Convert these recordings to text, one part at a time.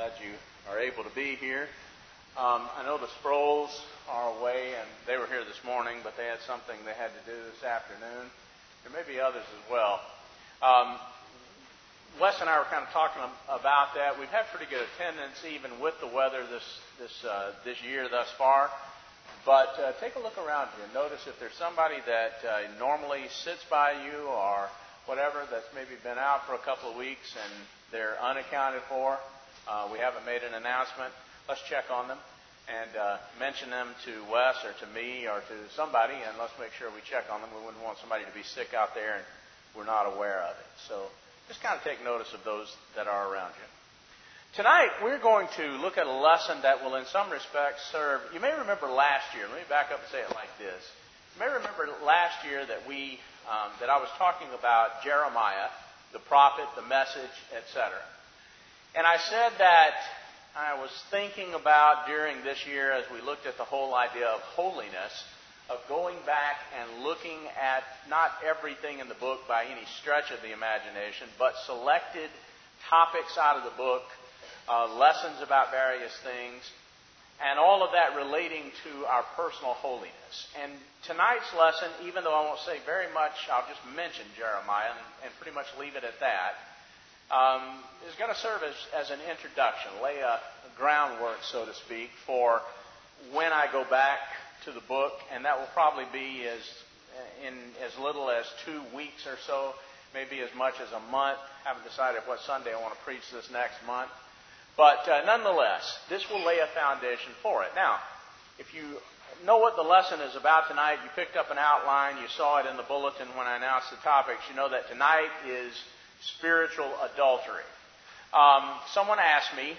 Glad you are able to be here. Um, I know the Sproles are away, and they were here this morning, but they had something they had to do this afternoon. There may be others as well. Um, Wes and I were kind of talking about that. We've had pretty good attendance, even with the weather this this uh, this year thus far. But uh, take a look around you notice if there's somebody that uh, normally sits by you or whatever that's maybe been out for a couple of weeks and they're unaccounted for. Uh, we haven't made an announcement. Let's check on them and uh, mention them to Wes or to me or to somebody, and let's make sure we check on them. We wouldn't want somebody to be sick out there and we're not aware of it. So just kind of take notice of those that are around you. Tonight, we're going to look at a lesson that will, in some respects, serve. You may remember last year. Let me back up and say it like this. You may remember last year that we um, that I was talking about Jeremiah, the prophet, the message, etc. And I said that I was thinking about during this year as we looked at the whole idea of holiness, of going back and looking at not everything in the book by any stretch of the imagination, but selected topics out of the book, uh, lessons about various things, and all of that relating to our personal holiness. And tonight's lesson, even though I won't say very much, I'll just mention Jeremiah and, and pretty much leave it at that, um, is going to serve as, as an introduction, lay a, groundwork, so to speak, for when I go back to the book, and that will probably be as in as little as two weeks or so, maybe as much as a month. I haven't decided what Sunday I want to preach this next month. But uh, nonetheless, this will lay a foundation for it. Now, if you know what the lesson is about tonight, you picked up an outline, you saw it in the bulletin when I announced the topics, you know that tonight is spiritual adultery. Um, someone asked me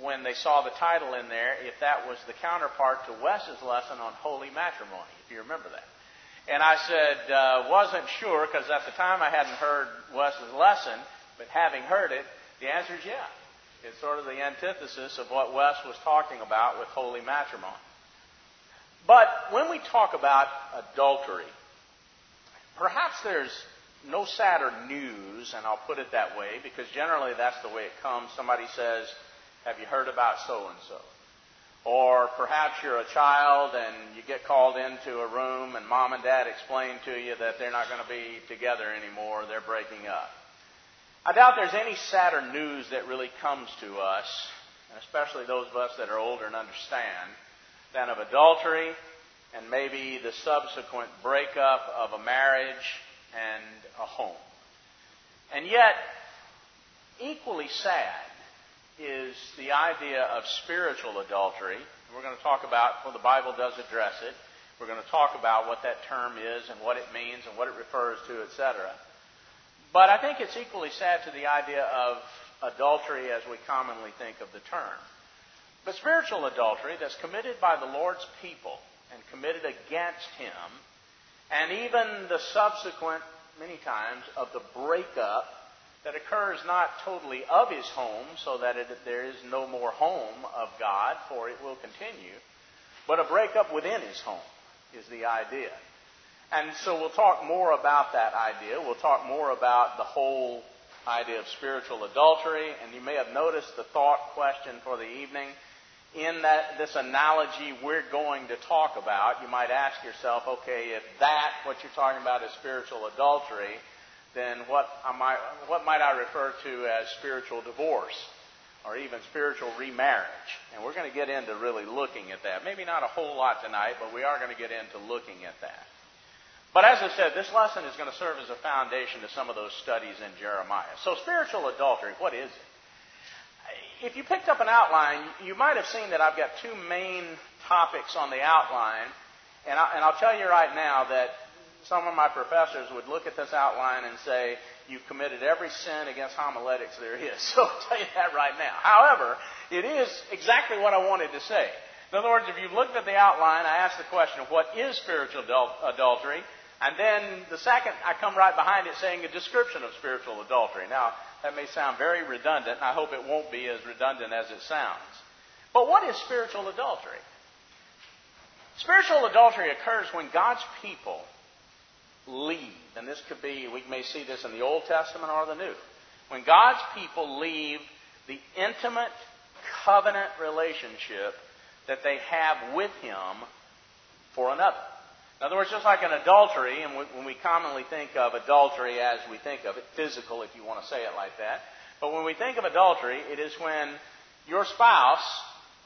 when they saw the title in there if that was the counterpart to Wes's lesson on holy matrimony, if you remember that. And I said, uh, wasn't sure because at the time I hadn't heard Wes's lesson, but having heard it, the answer is yeah. It's sort of the antithesis of what Wes was talking about with holy matrimony. But when we talk about adultery, perhaps there's no sadder news, and I'll put it that way, because generally that's the way it comes. Somebody says, Have you heard about so and so? Or perhaps you're a child and you get called into a room and mom and dad explain to you that they're not going to be together anymore, they're breaking up. I doubt there's any sadder news that really comes to us, and especially those of us that are older and understand, than of adultery and maybe the subsequent breakup of a marriage and a home. And yet, equally sad is the idea of spiritual adultery. We're going to talk about, well, the Bible does address it. We're going to talk about what that term is and what it means and what it refers to, etc. But I think it's equally sad to the idea of adultery as we commonly think of the term. But spiritual adultery that's committed by the Lord's people and committed against Him, and even the subsequent, many times, of the breakup that occurs not totally of His home, so that it, there is no more home of God, for it will continue, but a breakup within His home is the idea. And so we'll talk more about that idea. We'll talk more about the whole idea of spiritual adultery. And you may have noticed the thought question for the evening. In that this analogy we're going to talk about, you might ask yourself, okay, if that, what you're talking about, is spiritual adultery, then what, might, what might I refer to as spiritual divorce? Or even spiritual remarriage. And we're going to get into really looking at that. Maybe not a whole lot tonight, but we are going to get into looking at that. But as I said, this lesson is going to serve as a foundation to some of those studies in Jeremiah. So, spiritual adultery, what is it? If you picked up an outline, you might have seen that I've got two main topics on the outline. And, I, will tell you right now that some of my professors would look at this outline and say, You've committed every sin against homiletics there is. So I'll tell you that right now. However, it is exactly what I wanted to say. In other words, if you've looked at the outline, I asked the question, of What is spiritual adultery? And then the second, I come right behind it saying a description of spiritual adultery. Now, that may sound very redundant, I hope it won't be as redundant as it sounds. But what is spiritual adultery? Spiritual adultery occurs when God's people leave, and this could be, we may see this in the Old Testament or the New. When God's people leave the intimate covenant relationship that they have with Him for another. In other words, just like an adultery, and when we commonly think of adultery as we think of it, physical if you want to say it like that, but when we think of adultery, it is when your spouse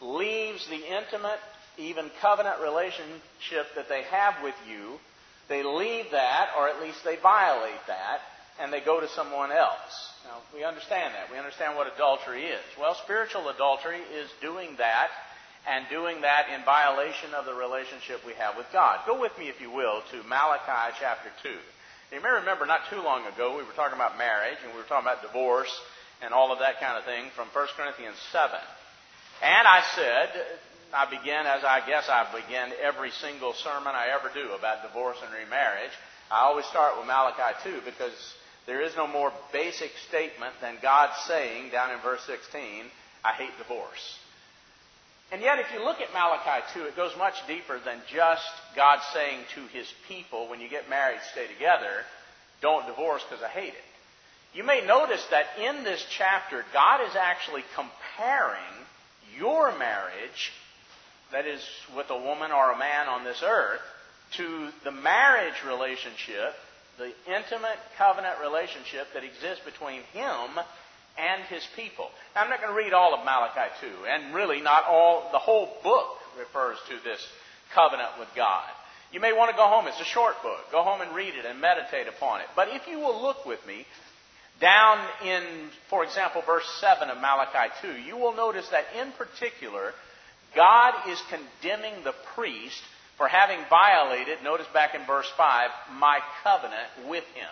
leaves the intimate, even covenant relationship that they have with you, they leave that, or at least they violate that, and they go to someone else. Now, we understand that. We understand what adultery is. Well, spiritual adultery is doing that and doing that in violation of the relationship we have with God. Go with me, if you will, to Malachi chapter 2. You may remember not too long ago we were talking about marriage and we were talking about divorce and all of that kind of thing from 1 Corinthians 7. And I said, I begin as I guess I begin every single sermon I ever do about divorce and remarriage. I always start with Malachi 2 because there is no more basic statement than God saying down in verse 16, I hate divorce. And yet, if you look at Malachi 2, it goes much deeper than just God saying to his people, when you get married, stay together, don't divorce because I hate it. You may notice that in this chapter, God is actually comparing your marriage, that is, with a woman or a man on this earth, to the marriage relationship, the intimate covenant relationship that exists between Him and his people. Now, I'm not going to read all of Malachi 2, and really not all, the whole book refers to this covenant with God. You may want to go home. It's a short book. Go home and read it and meditate upon it. But if you will look with me down in, for example, verse 7 of Malachi 2, you will notice that in particular, God is condemning the priest for having violated, notice back in verse 5, my covenant with him.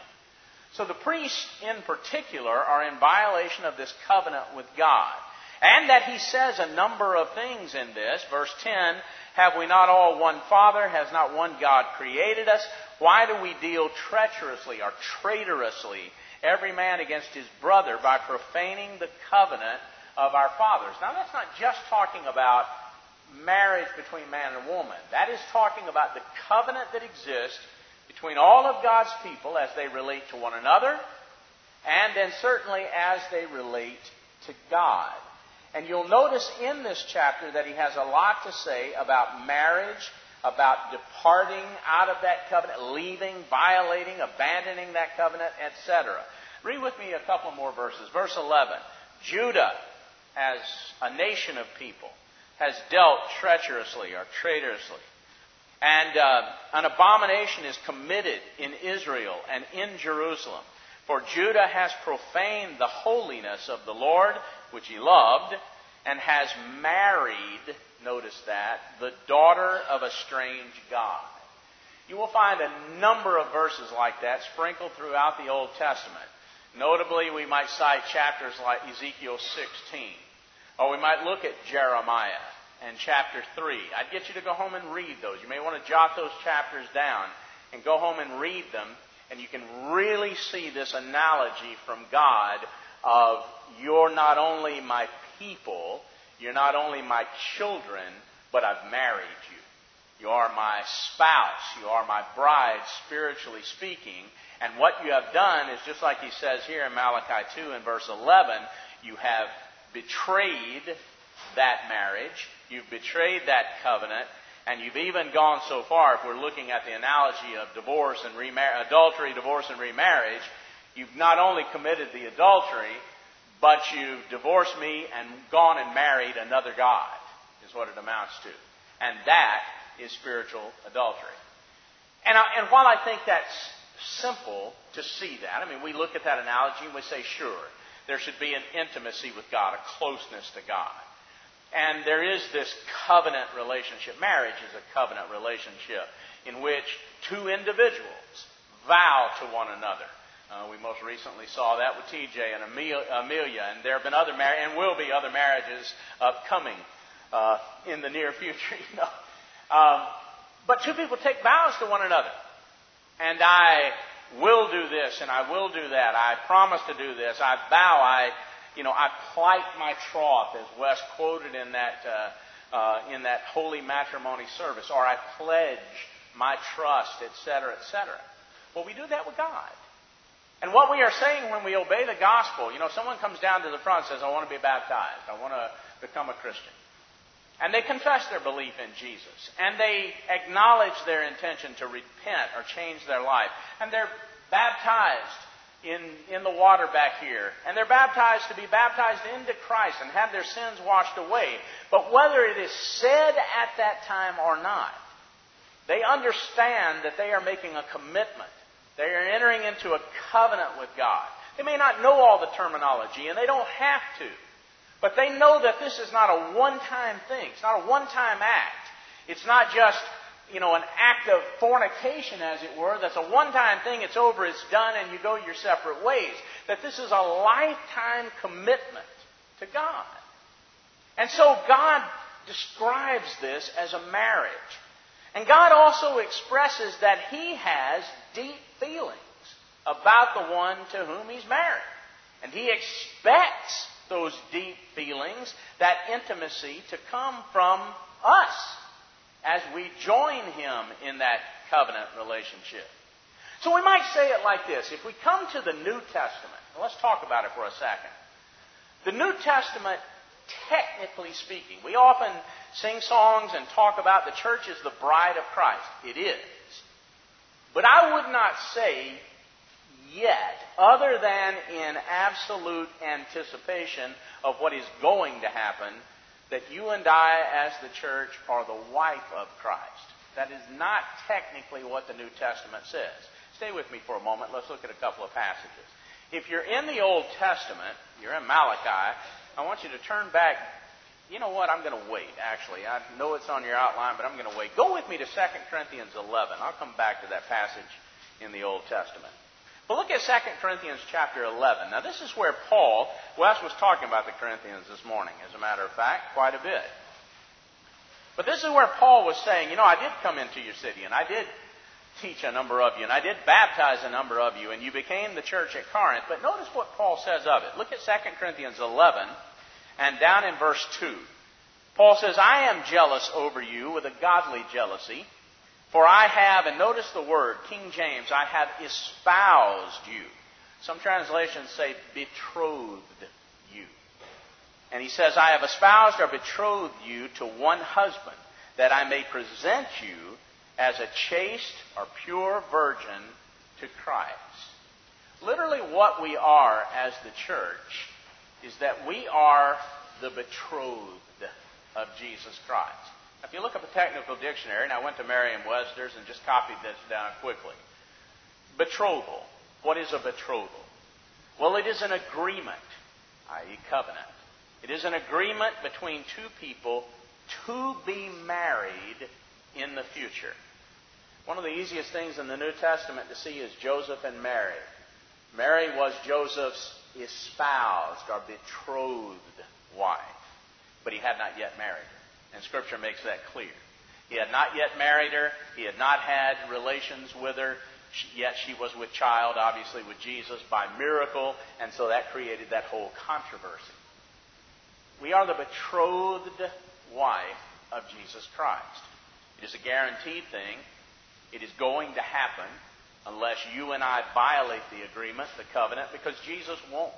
So the priests in particular are in violation of this covenant with God. And that he says a number of things in this. Verse 10 Have we not all one Father? Has not one God created us? Why do we deal treacherously or traitorously, every man against his brother, by profaning the covenant of our fathers? Now, that's not just talking about marriage between man and woman. That is talking about the covenant that exists between all of God's people as they relate to one another, and then certainly as they relate to God. And you'll notice in this chapter that he has a lot to say about marriage, about departing out of that covenant, leaving, violating, abandoning that covenant, etc. Read with me a couple more verses. Verse 11 Judah, as a nation of people, has dealt treacherously or traitorously and uh, an abomination is committed in Israel and in Jerusalem. For Judah has profaned the holiness of the Lord, which he loved, and has married, notice that, the daughter of a strange God. You will find a number of verses like that sprinkled throughout the Old Testament. Notably, we might cite chapters like Ezekiel 16, or we might look at Jeremiah and chapter 3. I'd get you to go home and read those. You may want to jot those chapters down and go home and read them, and you can really see this analogy from God of you're not only my people, you're not only my children, but I've married you. You are my spouse. You are my bride, spiritually speaking. And what you have done is just like he says here in Malachi 2 and verse 11, you have betrayed that marriage. You've betrayed that covenant. And you've even gone so far, if we're looking at the analogy of divorce and remar- adultery, divorce, and remarriage, you've not only committed the adultery, but you've divorced me and gone and married another God, is what it amounts to. And that is spiritual adultery. And, I, and while I think that's simple to see that, I mean, we look at that analogy and we say, sure, there should be an intimacy with God, a closeness to God. And there is this covenant relationship. Marriage is a covenant relationship in which two individuals vow to one another. Uh, we most recently saw that with TJ and Amelia, and there have been other mar- and will be other marriages upcoming uh, in the near future. You know, um, but two people take vows to one another, and I will do this and I will do that. I promise to do this. I vow. I you know, I plight my troth, as Wes quoted in that, uh, uh, in that holy matrimony service, or I pledge my trust, etc., etc. Well, we do that with God. And what we are saying when we obey the gospel, you know, someone comes down to the front and says, I want to be baptized. I want to become a Christian. And they confess their belief in Jesus. And they acknowledge their intention to repent or change their life. And they're baptized in, in the water back here. And they're baptized to be baptized into Christ and have their sins washed away. But whether it is said at that time or not, they understand that they are making a commitment. They are entering into a covenant with God. They may not know all the terminology, and they don't have to. But they know that this is not a one time thing. It's not a one time act. It's not just, you know, an act of fornication, as it were, that's a one time thing, it's over, it's done, and you go your separate ways. That this is a lifetime commitment to God. And so God describes this as a marriage. And God also expresses that He has deep feelings about the one to whom He's married. And He expects those deep feelings, that intimacy to come from us as we join Him in that covenant relationship. So we might say it like this. If we come to the New Testament, let's talk about it for a second. The New Testament, technically speaking, we often sing songs and talk about the church is the bride of Christ. It is. But I would not say yet, other than in absolute anticipation of what is going to happen, that you and I, as the church, are the wife of Christ. That is not technically what the New Testament says. Stay with me for a moment. Let's look at a couple of passages. If you're in the Old Testament, you're in Malachi, I want you to turn back. You know what? I'm going to wait, actually. I know it's on your outline, but I'm going to wait. Go with me to 2 Corinthians 11. I'll come back to that passage in the Old Testament. But look at 2 Corinthians chapter 11. Now, this is where Paul, Wes was talking about the Corinthians this morning, as a matter of fact, quite a bit. But this is where Paul was saying, you know, I did come into your city, and I did teach a number of you, and I did baptize a number of you, and you became the church at Corinth. But notice what Paul says of it. Look at 2 Corinthians 11, and down in verse 2. Paul says, I am jealous over you with a godly jealousy. For I have, and notice the word, King James, I have espoused you. Some translations say betrothed you. And he says, I have espoused or betrothed you to one husband, that I may present you as a chaste or pure virgin to Christ. Literally, what we are as the church is that we are the betrothed of Jesus Christ. If you look up a technical dictionary, and I went to Merriam-Webster's and just copied this down quickly. Betrothal. What is a betrothal? Well, it is an agreement, i.e., covenant. It is an agreement between two people to be married in the future. One of the easiest things in the New Testament to see is Joseph and Mary. Mary was Joseph's espoused or betrothed wife, but he had not yet married. And Scripture makes that clear. He had not yet married her. He had not had relations with her. Yet she was with child, obviously, with Jesus by miracle. And so that created that whole controversy. We are the betrothed wife of Jesus Christ. It is a guaranteed thing. It is going to happen unless you and I violate the agreement, the covenant, because Jesus won't.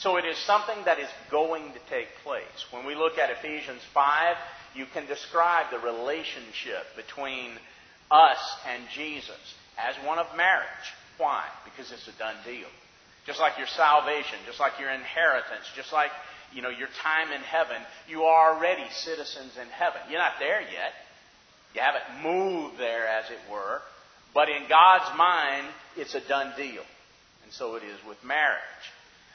So it is something that is going to take place. When we look at Ephesians 5, you can describe the relationship between us and Jesus as one of marriage. Why? Because it's a done deal. Just like your salvation, just like your inheritance, just like you know your time in heaven, you are already citizens in heaven. You're not there yet. You haven't moved there, as it were. But in God's mind, it's a done deal. And so it is with marriage.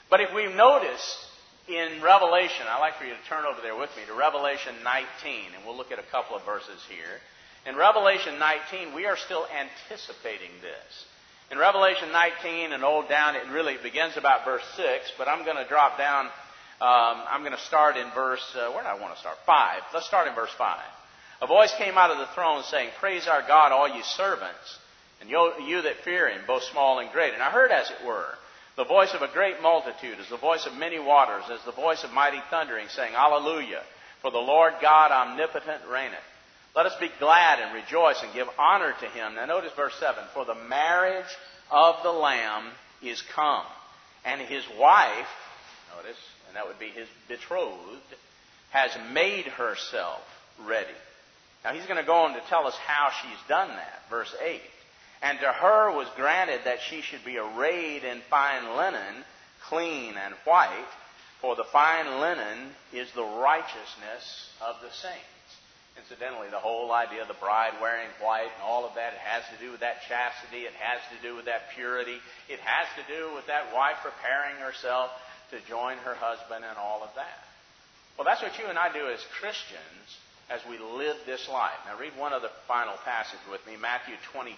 But if we notice in Revelation, I'd like for you to turn over there with me to Revelation 19, and we'll look at a couple of verses here. In Revelation 19, we are still anticipating this. In Revelation 19 and old down, it really begins about verse 6, but I'm going to drop down. Um, I'm going to start in verse, uh, where do I want to start? 5. Let's start in verse 5. A voice came out of the throne saying, Praise our God, all you servants, and you, you that fear him, both small and great. And I heard, as it were, the voice of a great multitude, as the voice of many waters, as the voice of mighty thundering, saying, Alleluia! For the Lord God omnipotent reigneth. Let us be glad and rejoice and give honor to him. Now notice verse 7. For the marriage of the Lamb is come, and his wife, notice, and that would be his betrothed, has made herself ready. Now he's going to go on to tell us how she's done that. Verse 8. And to her was granted that she should be arrayed in fine linen, clean and white, for the fine linen is the righteousness of the saints. Incidentally, the whole idea of the bride wearing white and all of that, it has to do with that chastity. It has to do with that purity. It has to do with that wife preparing herself to join her husband and all of that. Well, that's what you and I do as Christians as we live this life. Now, read one other final passage with me Matthew 22.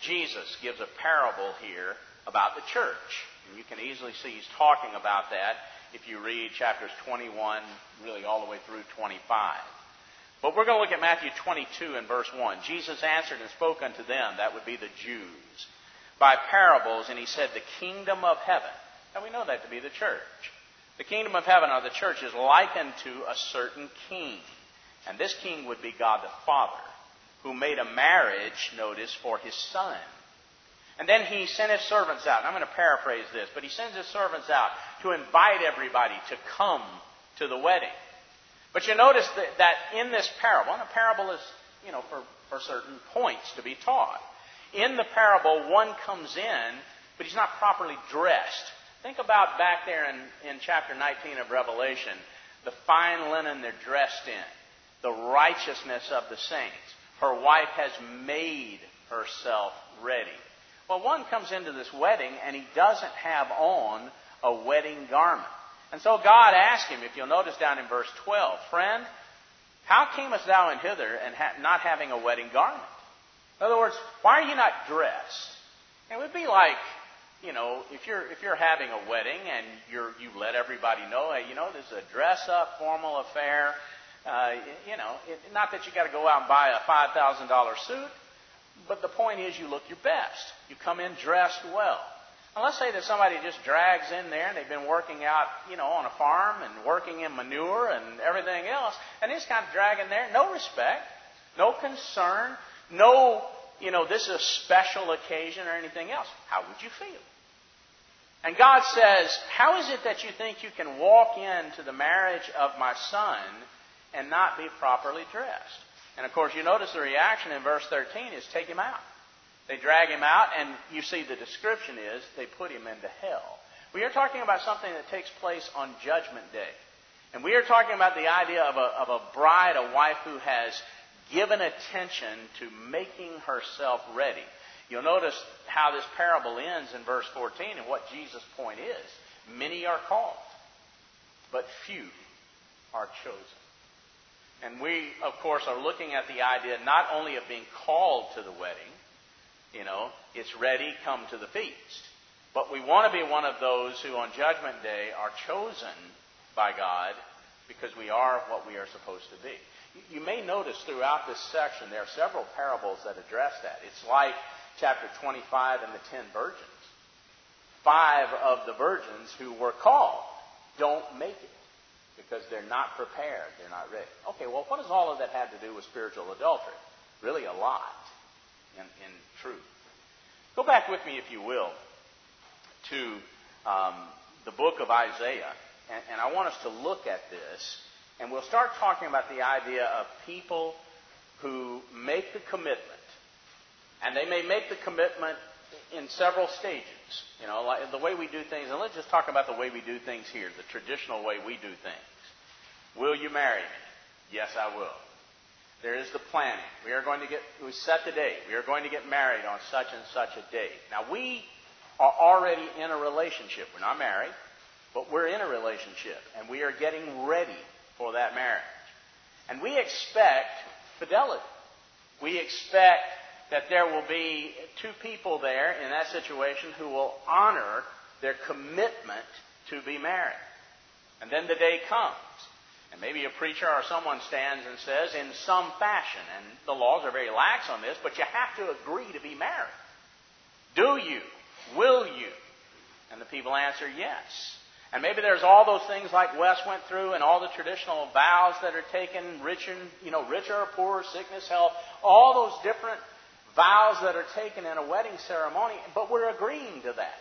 Jesus gives a parable here about the church. And you can easily see he's talking about that if you read chapters 21, really all the way through 25. But we're going to look at Matthew 22 and verse 1. Jesus answered and spoke unto them, that would be the Jews, by parables, and he said, The kingdom of heaven. And we know that to be the church. The kingdom of heaven or the church is likened to a certain king. And this king would be God the Father, who made a marriage, notice, for his son. And then he sent his servants out. And I'm going to paraphrase this, but he sends his servants out to invite everybody to come to the wedding. But you notice that, that in this parable, and a parable is, you know, for, for certain points to be taught. In the parable, one comes in, but he's not properly dressed. Think about back there in, in chapter 19 of Revelation, the fine linen they're dressed in, the righteousness of the saints. Her wife has made herself ready. Well, one comes into this wedding and he doesn't have on a wedding garment. And so God asked him, if you'll notice down in verse 12, Friend, how camest thou in hither and ha- not having a wedding garment? In other words, why are you not dressed? It would be like, you know, if you're if you're having a wedding and you're you let everybody know, hey, you know, this is a dress up formal affair. Uh, you know, it, not that you got to go out and buy a five thousand dollar suit, but the point is you look your best. You come in dressed well. Now, let's say that somebody just drags in there and they've been working out, you know, on a farm and working in manure and everything else, and he's kind of dragging there. No respect, no concern, no, you know, this is a special occasion or anything else. How would you feel? And God says, How is it that you think you can walk into the marriage of my son and not be properly dressed? And of course, you notice the reaction in verse 13 is take him out. They drag him out, and you see the description is they put him into hell. We are talking about something that takes place on Judgment Day. And we are talking about the idea of a, of a bride, a wife who has given attention to making herself ready. You'll notice how this parable ends in verse 14 and what Jesus' point is. Many are called, but few are chosen. And we, of course, are looking at the idea not only of being called to the wedding, you know, it's ready, come to the feast. But we want to be one of those who on Judgment Day are chosen by God because we are what we are supposed to be. You may notice throughout this section there are several parables that address that. It's like chapter 25 and the ten virgins. Five of the virgins who were called don't make it because they're not prepared, they're not ready. Okay, well, what does all of that have to do with spiritual adultery? Really, a lot in, in truth. Go back with me, if you will, to um, the book of Isaiah, and, and I want us to look at this, and we'll start talking about the idea of people who make the commitment, and they may make the commitment in several stages. You know, like the way we do things, and let's just talk about the way we do things here, the traditional way we do things. Will you marry me? Yes, I will. There is the planning. We are going to get, we set the date. We are going to get married on such and such a date. Now, we are already in a relationship. We're not married, but we're in a relationship, and we are getting ready for that marriage. And we expect fidelity. We expect that there will be two people there in that situation who will honor their commitment to be married. And then the day comes. And maybe a preacher or someone stands and says, in some fashion, and the laws are very lax on this, but you have to agree to be married. Do you? Will you? And the people answer yes. And maybe there's all those things like Wes went through and all the traditional vows that are taken, rich and, you know, richer or poorer, sickness, health, all those different vows that are taken in a wedding ceremony, but we're agreeing to that.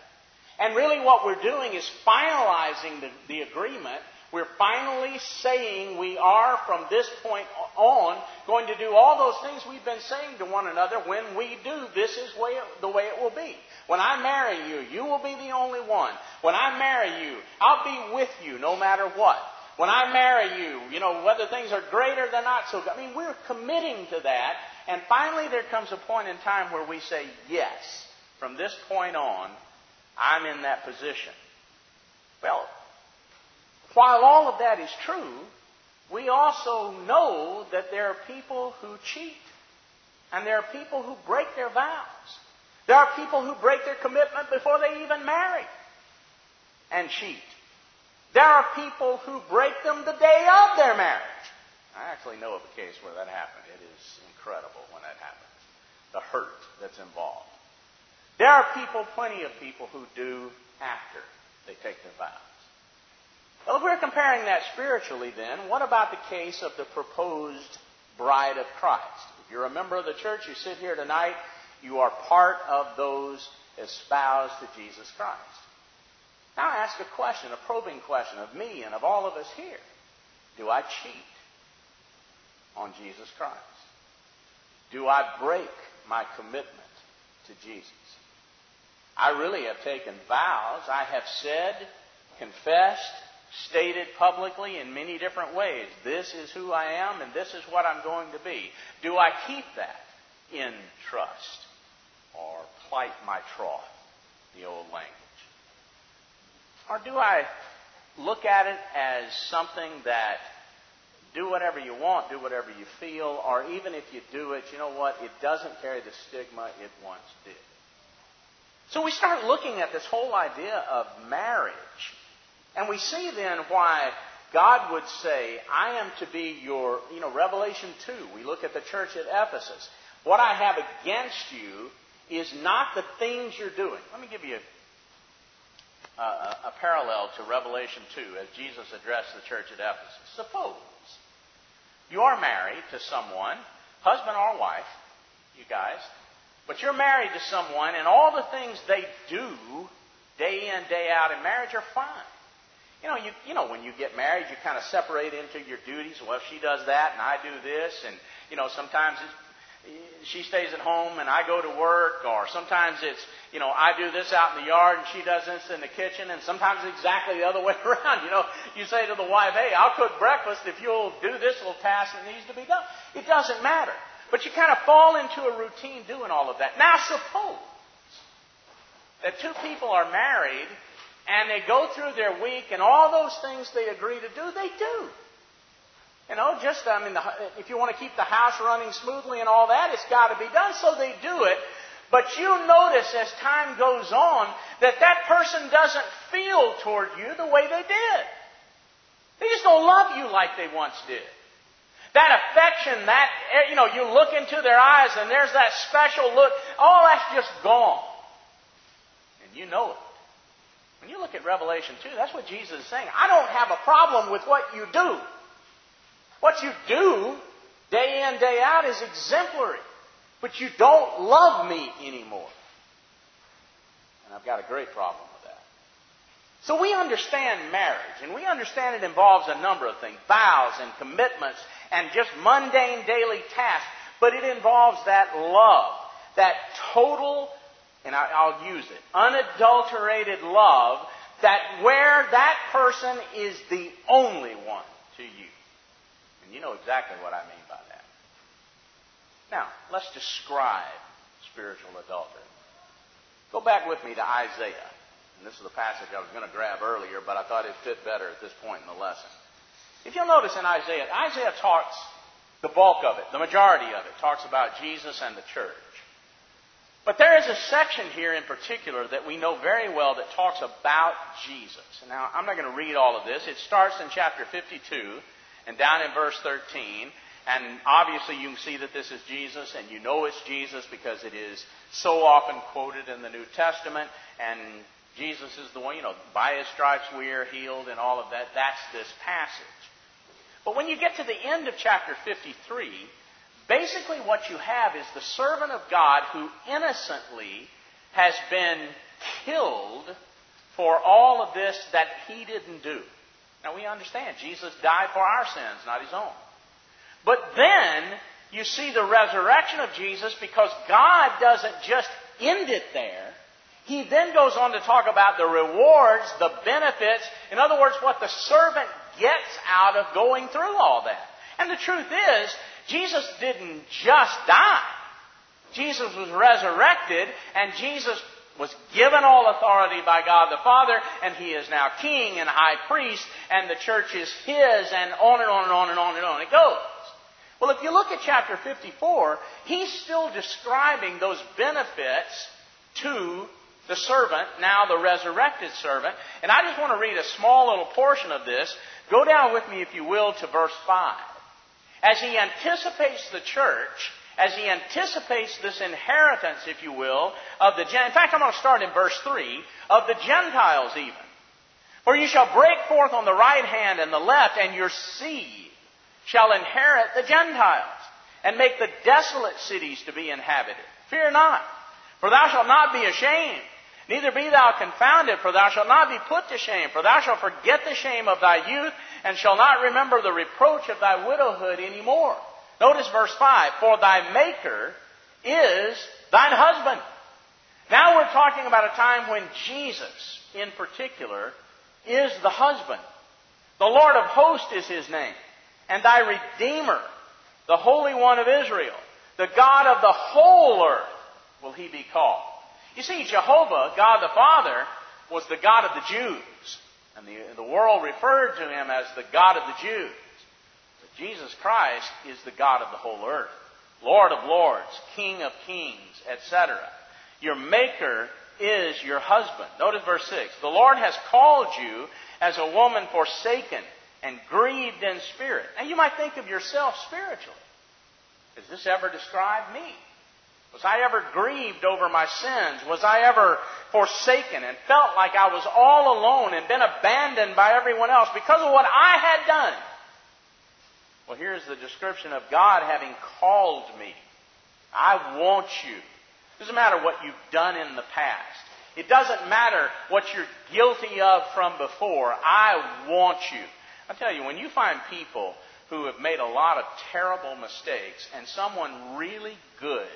And really, what we're doing is finalizing the, the agreement. We're finally saying we are, from this point on, going to do all those things we've been saying to one another. When we do, this is way, the way it will be. When I marry you, you will be the only one. When I marry you, I'll be with you no matter what. When I marry you, you know, whether things are great or they're not so good. I mean, we're committing to that. And finally, there comes a point in time where we say, yes, from this point on, I'm in that position. Well, while all of that is true, we also know that there are people who cheat. And there are people who break their vows. There are people who break their commitment before they even marry and cheat. There are people who break them the day of their marriage. I actually know of a case where that happened. It is incredible when that happens. The hurt that's involved. There are people, plenty of people, who do after they take their vows. Well, if we're comparing that spiritually, then, what about the case of the proposed bride of Christ? If you're a member of the church, you sit here tonight, you are part of those espoused to Jesus Christ. Now I ask a question, a probing question of me and of all of us here. Do I cheat on Jesus Christ? Do I break my commitment to Jesus? I really have taken vows. I have said, confessed, stated publicly in many different ways. This is who I am and this is what I'm going to be. Do I keep that in trust or plight my troth, the old language? Or do I look at it as something that do whatever you want, do whatever you feel, or even if you do it, you know what? It doesn't carry the stigma it once did. So we start looking at this whole idea of marriage, and we see then why God would say, I am to be your, you know, Revelation 2, we look at the church at Ephesus. What I have against you is not the things you're doing. Let me give you a, a, a parallel to Revelation 2 as Jesus addressed the church at Ephesus. Suppose you are married to someone, husband or wife, you guys, but you're married to someone, and all the things they do day in, day out in marriage are fine. You know, you, you know, when you get married, you kind of separate into your duties. Well, she does that, and I do this, and you know, sometimes she stays at home and I go to work, or sometimes it's, you know, I do this out in the yard and she does this in the kitchen, and sometimes exactly the other way around. You know, you say to the wife, hey, I'll cook breakfast if you'll do this little task that needs to be done. It doesn't matter. But you kind of fall into a routine doing all of that. Now, suppose that two people are married and they go through their week and all those things they agree to do, they do. You know, just, I mean, the, if you want to keep the house running smoothly and all that, it's got to be done, so they do it. But you notice as time goes on that that person doesn't feel toward you the way they did. They just don't love you like they once did. That affection, that, eh, you know, you look into their eyes and there's that special look, all that's just gone. And you know it. When you look at Revelation 2, that's what Jesus is saying. I don't have a problem with what you do. What you do day in, day out is exemplary. But you don't love me anymore. And I've got a great problem with that. So we understand marriage, and we understand it involves a number of things vows and commitments and just mundane daily tasks. But it involves that love, that total, and I'll use it, unadulterated love that where that person is the only one to you. And you know exactly what I mean by that. Now, let's describe spiritual adultery. Go back with me to Isaiah. And this is the passage I was going to grab earlier, but I thought it fit better at this point in the lesson. If you'll notice in Isaiah, Isaiah talks the bulk of it, the majority of it, talks about Jesus and the church. But there is a section here in particular that we know very well that talks about Jesus. Now, I'm not going to read all of this. It starts in chapter 52 and down in verse 13, and obviously you can see that this is Jesus, and you know it's Jesus because it is so often quoted in the New Testament, and Jesus is the one, you know, by his stripes we are healed, and all of that. That's this passage. But when you get to the end of chapter 53, Basically, what you have is the servant of God who innocently has been killed for all of this that he didn't do. Now we understand Jesus died for our sins, not his own. But then you see the resurrection of Jesus because God doesn't just end it there. He then goes on to talk about the rewards, the benefits, in other words, what the servant gets out of going through all that. And the truth is, Jesus didn't just die. Jesus was resurrected, and Jesus was given all authority by God the Father, and he is now king and high priest, and the church is his, and on and on and on and on and on it goes. Well, if you look at chapter 54, he's still describing those benefits to the servant, now the resurrected servant. And I just want to read a small little portion of this. Go down with me, if you will, to verse 5. As he anticipates the church, as he anticipates this inheritance, if you will, of the Gentiles. In fact, I'm going to start in verse 3 of the Gentiles even. For you shall break forth on the right hand and the left, and your seed shall inherit the Gentiles, and make the desolate cities to be inhabited. Fear not, for thou shalt not be ashamed, neither be thou confounded, for thou shalt not be put to shame, for thou shalt forget the shame of thy youth, and shall not remember the reproach of thy widowhood any more. Notice verse 5 For thy Maker is thine husband. Now we're talking about a time when Jesus, in particular, is the husband. The Lord of hosts is his name. And thy Redeemer, the Holy One of Israel, the God of the whole earth, will he be called. You see, Jehovah, God the Father, was the God of the Jews. And the, the world referred to him as the God of the Jews. Jesus Christ is the God of the whole earth, Lord of lords, King of kings, etc. Your Maker is your husband. Notice verse 6. The Lord has called you as a woman forsaken and grieved in spirit. Now you might think of yourself spiritually. Does this ever describe me? Was I ever grieved over my sins? Was I ever forsaken and felt like I was all alone and been abandoned by everyone else because of what I had done? Well, here's the description of God having called me. I want you. It doesn't matter what you've done in the past. It doesn't matter what you're guilty of from before. I want you. I tell you, when you find people who have made a lot of terrible mistakes and someone really good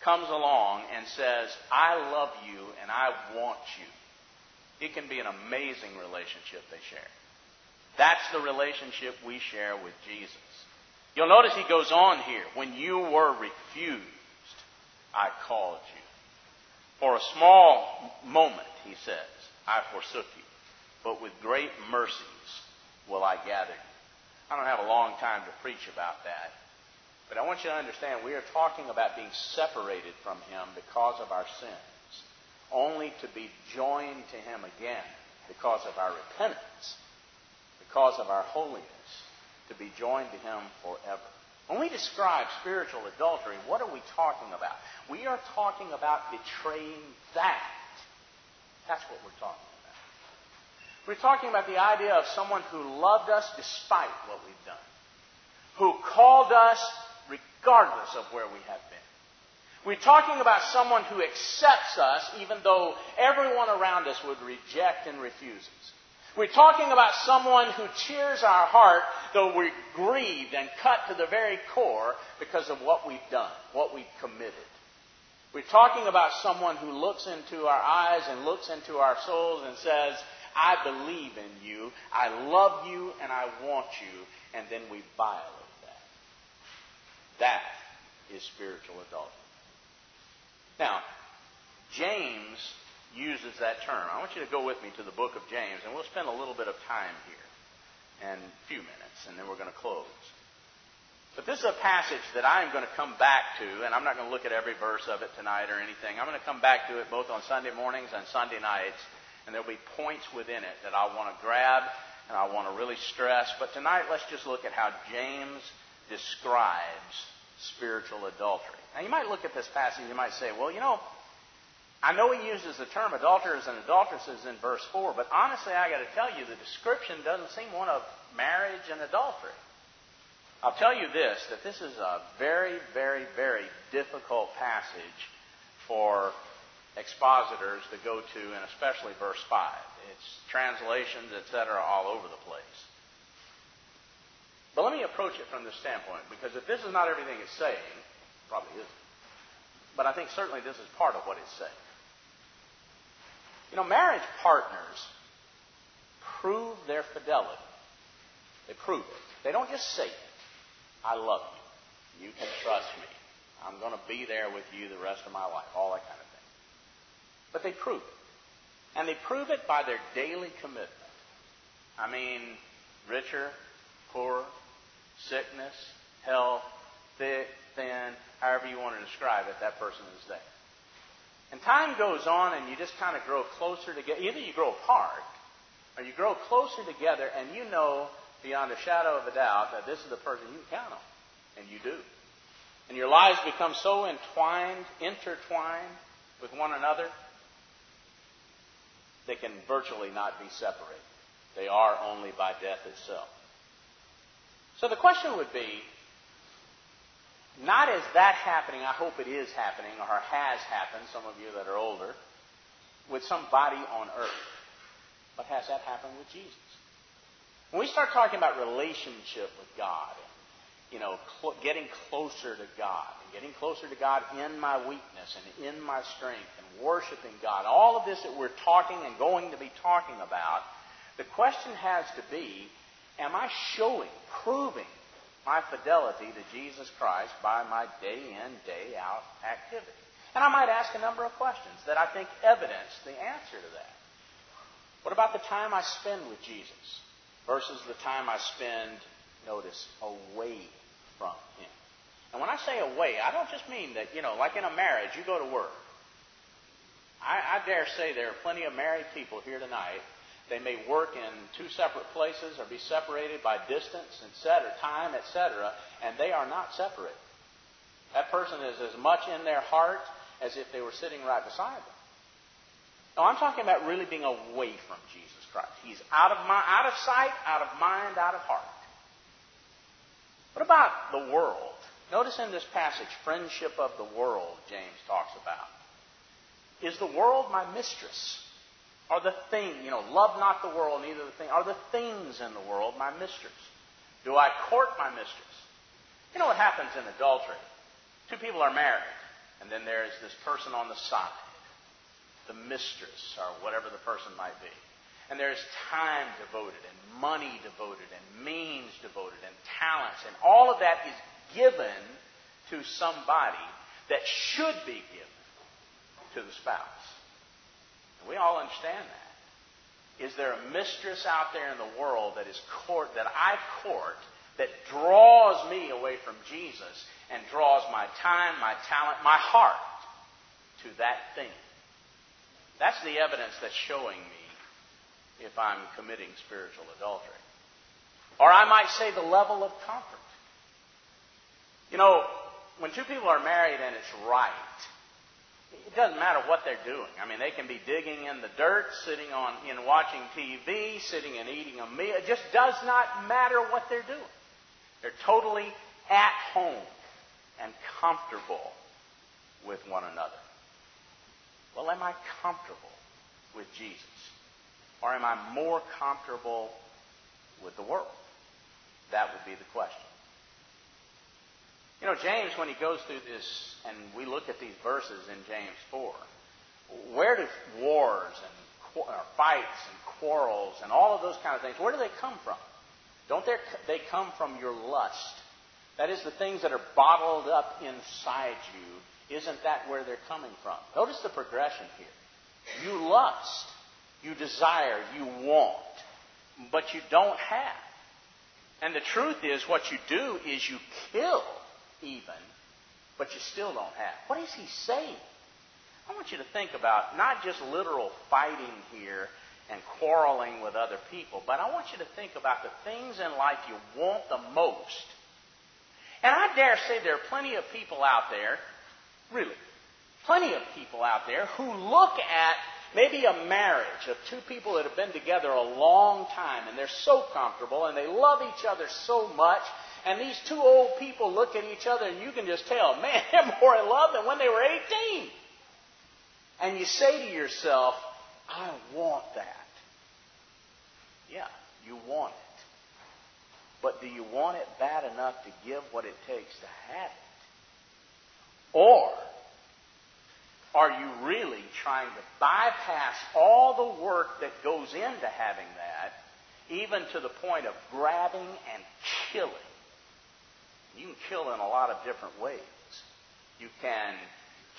comes along and says, I love you and I want you, it can be an amazing relationship they share. That's the relationship we share with Jesus. You'll notice he goes on here. When you were refused, I called you. For a small moment, he says, I forsook you. But with great mercies will I gather you. I don't have a long time to preach about that. But I want you to understand we are talking about being separated from him because of our sins, only to be joined to him again because of our repentance because of our holiness, to be joined to Him forever. When we describe spiritual adultery, what are we talking about? We are talking about betraying that. That's what we're talking about. We're talking about the idea of someone who loved us despite what we've done, who called us regardless of where we have been. We're talking about someone who accepts us even though everyone around us would reject and refuse us. We're talking about someone who cheers our heart, though we're grieved and cut to the very core because of what we've done, what we've committed. We're talking about someone who looks into our eyes and looks into our souls and says, I believe in you, I love you, and I want you, and then we violate that. That is spiritual adultery. Now, James uses that term. I want you to go with me to the book of James, and we'll spend a little bit of time here, and a few minutes, and then we're going to close. But this is a passage that I'm going to come back to, and I'm not going to look at every verse of it tonight or anything. I'm going to come back to it both on Sunday mornings and Sunday nights, and there'll be points within it that I want to grab and I want to really stress. But tonight, let's just look at how James describes spiritual adultery. Now, you might look at this passage, you might say, well, you know, I know he uses the term adulterers and adulteresses in verse 4, but honestly, I got to tell you, the description doesn't seem one of marriage and adultery. I'll tell you this that this is a very, very, very difficult passage for expositors to go to, and especially verse 5. It's translations, etc., all over the place. But let me approach it from this standpoint, because if this is not everything it's saying, probably isn't. But I think certainly this is part of what it's saying. You know, marriage partners prove their fidelity. They prove it. They don't just say it. I love you. You can trust me. I'm going to be there with you the rest of my life. All that kind of thing. But they prove it. And they prove it by their daily commitment. I mean, richer, poorer, sickness, health, thick, thin, however you want to describe it, that person is there. And time goes on and you just kind of grow closer together. Either you grow apart or you grow closer together and you know beyond a shadow of a doubt that this is the person you can count on. And you do. And your lives become so entwined, intertwined with one another, they can virtually not be separated. They are only by death itself. So the question would be not as that happening, I hope it is happening, or has happened, some of you that are older, with somebody on earth. But has that happened with Jesus? When we start talking about relationship with God, you know, cl- getting closer to God, and getting closer to God in my weakness and in my strength, and worshiping God, all of this that we're talking and going to be talking about, the question has to be, am I showing, proving my fidelity to Jesus Christ by my day in, day out activity? And I might ask a number of questions that I think evidence the answer to that. What about the time I spend with Jesus versus the time I spend, notice, away from Him? And when I say away, I don't just mean that, you know, like in a marriage, you go to work. I, I dare say there are plenty of married people here tonight they may work in two separate places or be separated by distance, etc., time, etc., and they are not separate. That person is as much in their heart as if they were sitting right beside them. Now, I'm talking about really being away from Jesus Christ. He's out of, mind, out of sight, out of mind, out of heart. What about the world? Notice in this passage, friendship of the world, James talks about. Is the world my mistress? Are the thing, you know, love not the world, neither the thing. Are the things in the world my mistress? Do I court my mistress? You know what happens in adultery? Two people are married, and then there's this person on the side, the mistress, or whatever the person might be. And there's time devoted, and money devoted, and means devoted, and talents, and all of that is given to somebody that should be given to the spouse. We all understand that. Is there a mistress out there in the world that is court that I court that draws me away from Jesus and draws my time, my talent, my heart to that thing? That's the evidence that's showing me if I'm committing spiritual adultery. Or I might say the level of comfort. You know, when two people are married and it's right, it doesn't matter what they're doing. I mean, they can be digging in the dirt, sitting on, know, watching TV, sitting and eating a meal. It just does not matter what they're doing. They're totally at home and comfortable with one another. Well, am I comfortable with Jesus? Or am I more comfortable with the world? That would be the question. You know, James, when he goes through this, and we look at these verses in James 4, where do wars and fights and quarrels and all of those kind of things, where do they come from? Don't they come from your lust? That is, the things that are bottled up inside you. Isn't that where they're coming from? Notice the progression here. You lust, you desire, you want, but you don't have. And the truth is, what you do is you kill even, but you still don't have. What is he saying? I want you to think about not just literal fighting here and quarreling with other people, but I want you to think about the things in life you want the most. And I dare say there are plenty of people out there, really, plenty of people out there who look at maybe a marriage of two people that have been together a long time and they're so comfortable and they love each other so much And these two old people look at each other, and you can just tell, man, they're more in love than when they were 18. And you say to yourself, I want that. Yeah, you want it. But do you want it bad enough to give what it takes to have it? Or are you really trying to bypass all the work that goes into having that, even to the point of grabbing and killing? You can kill in a lot of different ways. You can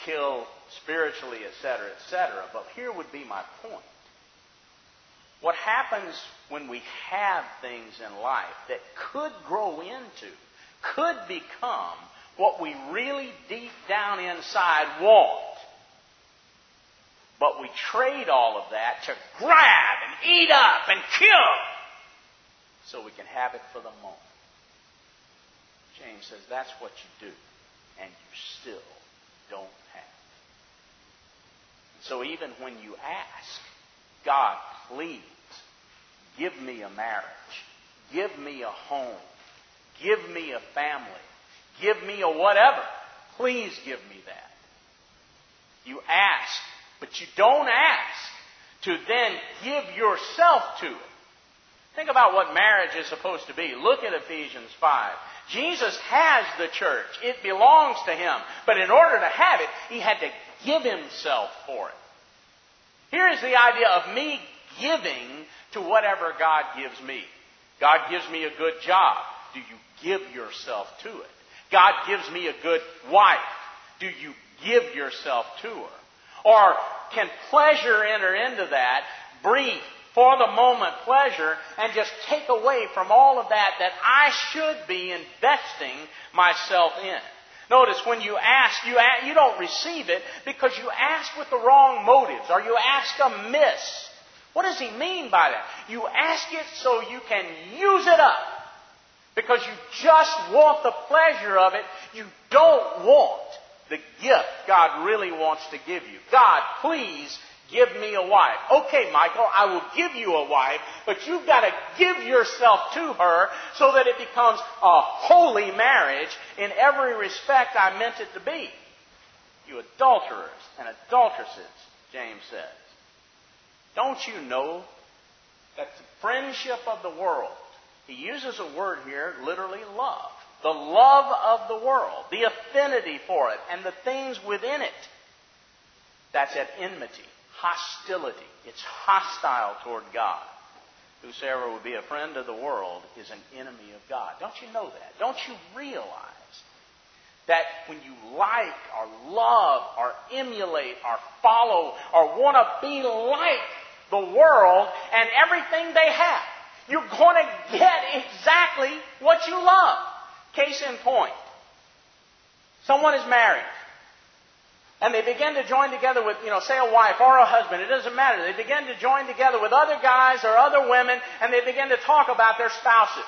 kill spiritually, etc., etc. But here would be my point. What happens when we have things in life that could grow into, could become what we really deep down inside want, but we trade all of that to grab and eat up and kill so we can have it for the moment. James says that's what you do, and you still don't have. So even when you ask, God, please give me a marriage, give me a home, give me a family, give me a whatever, please give me that. You ask, but you don't ask to then give yourself to it. Think about what marriage is supposed to be. Look at Ephesians 5. Jesus has the church. It belongs to him. But in order to have it, he had to give himself for it. Here's the idea of me giving to whatever God gives me. God gives me a good job. Do you give yourself to it? God gives me a good wife. Do you give yourself to her? Or can pleasure enter into that, brief, for the moment pleasure, and just take away from all of that that I should be investing myself in? Notice when you ask, you, ask, you don't receive it because you ask with the wrong motives or you ask amiss. What does he mean by that? You ask it so you can use it up because you just want the pleasure of it. You don't want the gift God really wants to give you. God, please Give me a wife. Okay, Michael, I will give you a wife, but you've got to give yourself to her so that it becomes a holy marriage in every respect I meant it to be. You adulterers and adulteresses, James says. Don't you know that the friendship of the world, he uses a word here, literally love. The love of the world, the affinity for it, and the things within it. That's at enmity hostility. It's hostile toward God. Whosoever would be a friend of the world is an enemy of God. Don't you know that? Don't you realize that when you like or love or emulate or follow or want to be like the world and everything they have, you're going to get exactly what you love. Case in point. Someone is married. And they begin to join together with, you know, say a wife or a husband, it doesn't matter. They begin to join together with other guys or other women and they begin to talk about their spouses.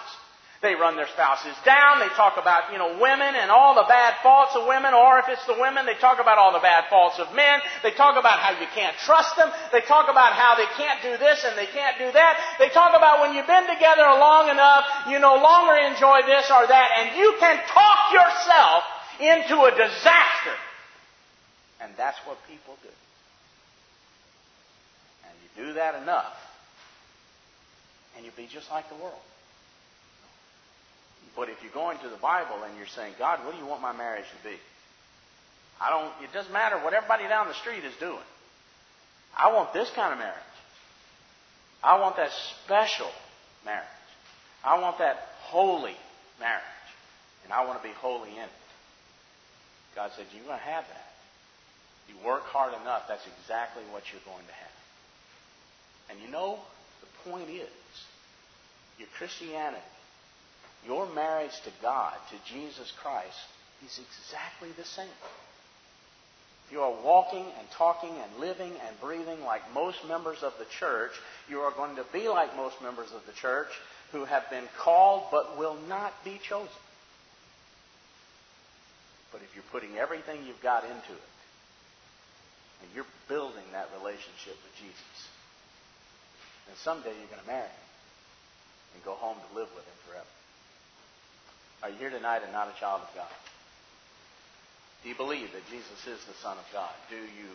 They run their spouses down. They talk about, you know, women and all the bad faults of women, or if it's the women, they talk about all the bad faults of men. They talk about how you can't trust them. They talk about how they can't do this and they can't do that. They talk about when you've been together long enough, you no longer enjoy this or that, and you can talk yourself into a disaster and that's what people do. And you do that enough, and you'll be just like the world. But if you're going to the Bible and you're saying, God, what do you want my marriage to be? I don't, it doesn't matter what everybody down the street is doing. I want this kind of marriage. I want that special marriage. I want that holy marriage. And I want to be holy in it. God said, You're going to have that. You work hard enough, that's exactly what you're going to have. And you know, the point is, your Christianity, your marriage to God, to Jesus Christ, is exactly the same. If you are walking and talking and living and breathing like most members of the church, you are going to be like most members of the church who have been called but will not be chosen. But if you're putting everything you've got into it, and you're building that relationship with Jesus. And someday you're going to marry him and go home to live with him forever. Are you here tonight and not a child of God? Do you believe that Jesus is the Son of God? Do you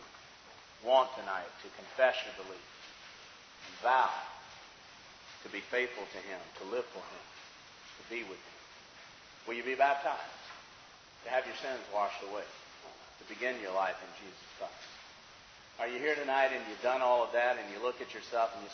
want tonight to confess your belief and vow to be faithful to Him, to live for Him, to be with Him? Will you be baptized? To have your sins washed away? To begin your life in Jesus Christ? Are you here tonight and you've done all of that and you look at yourself and you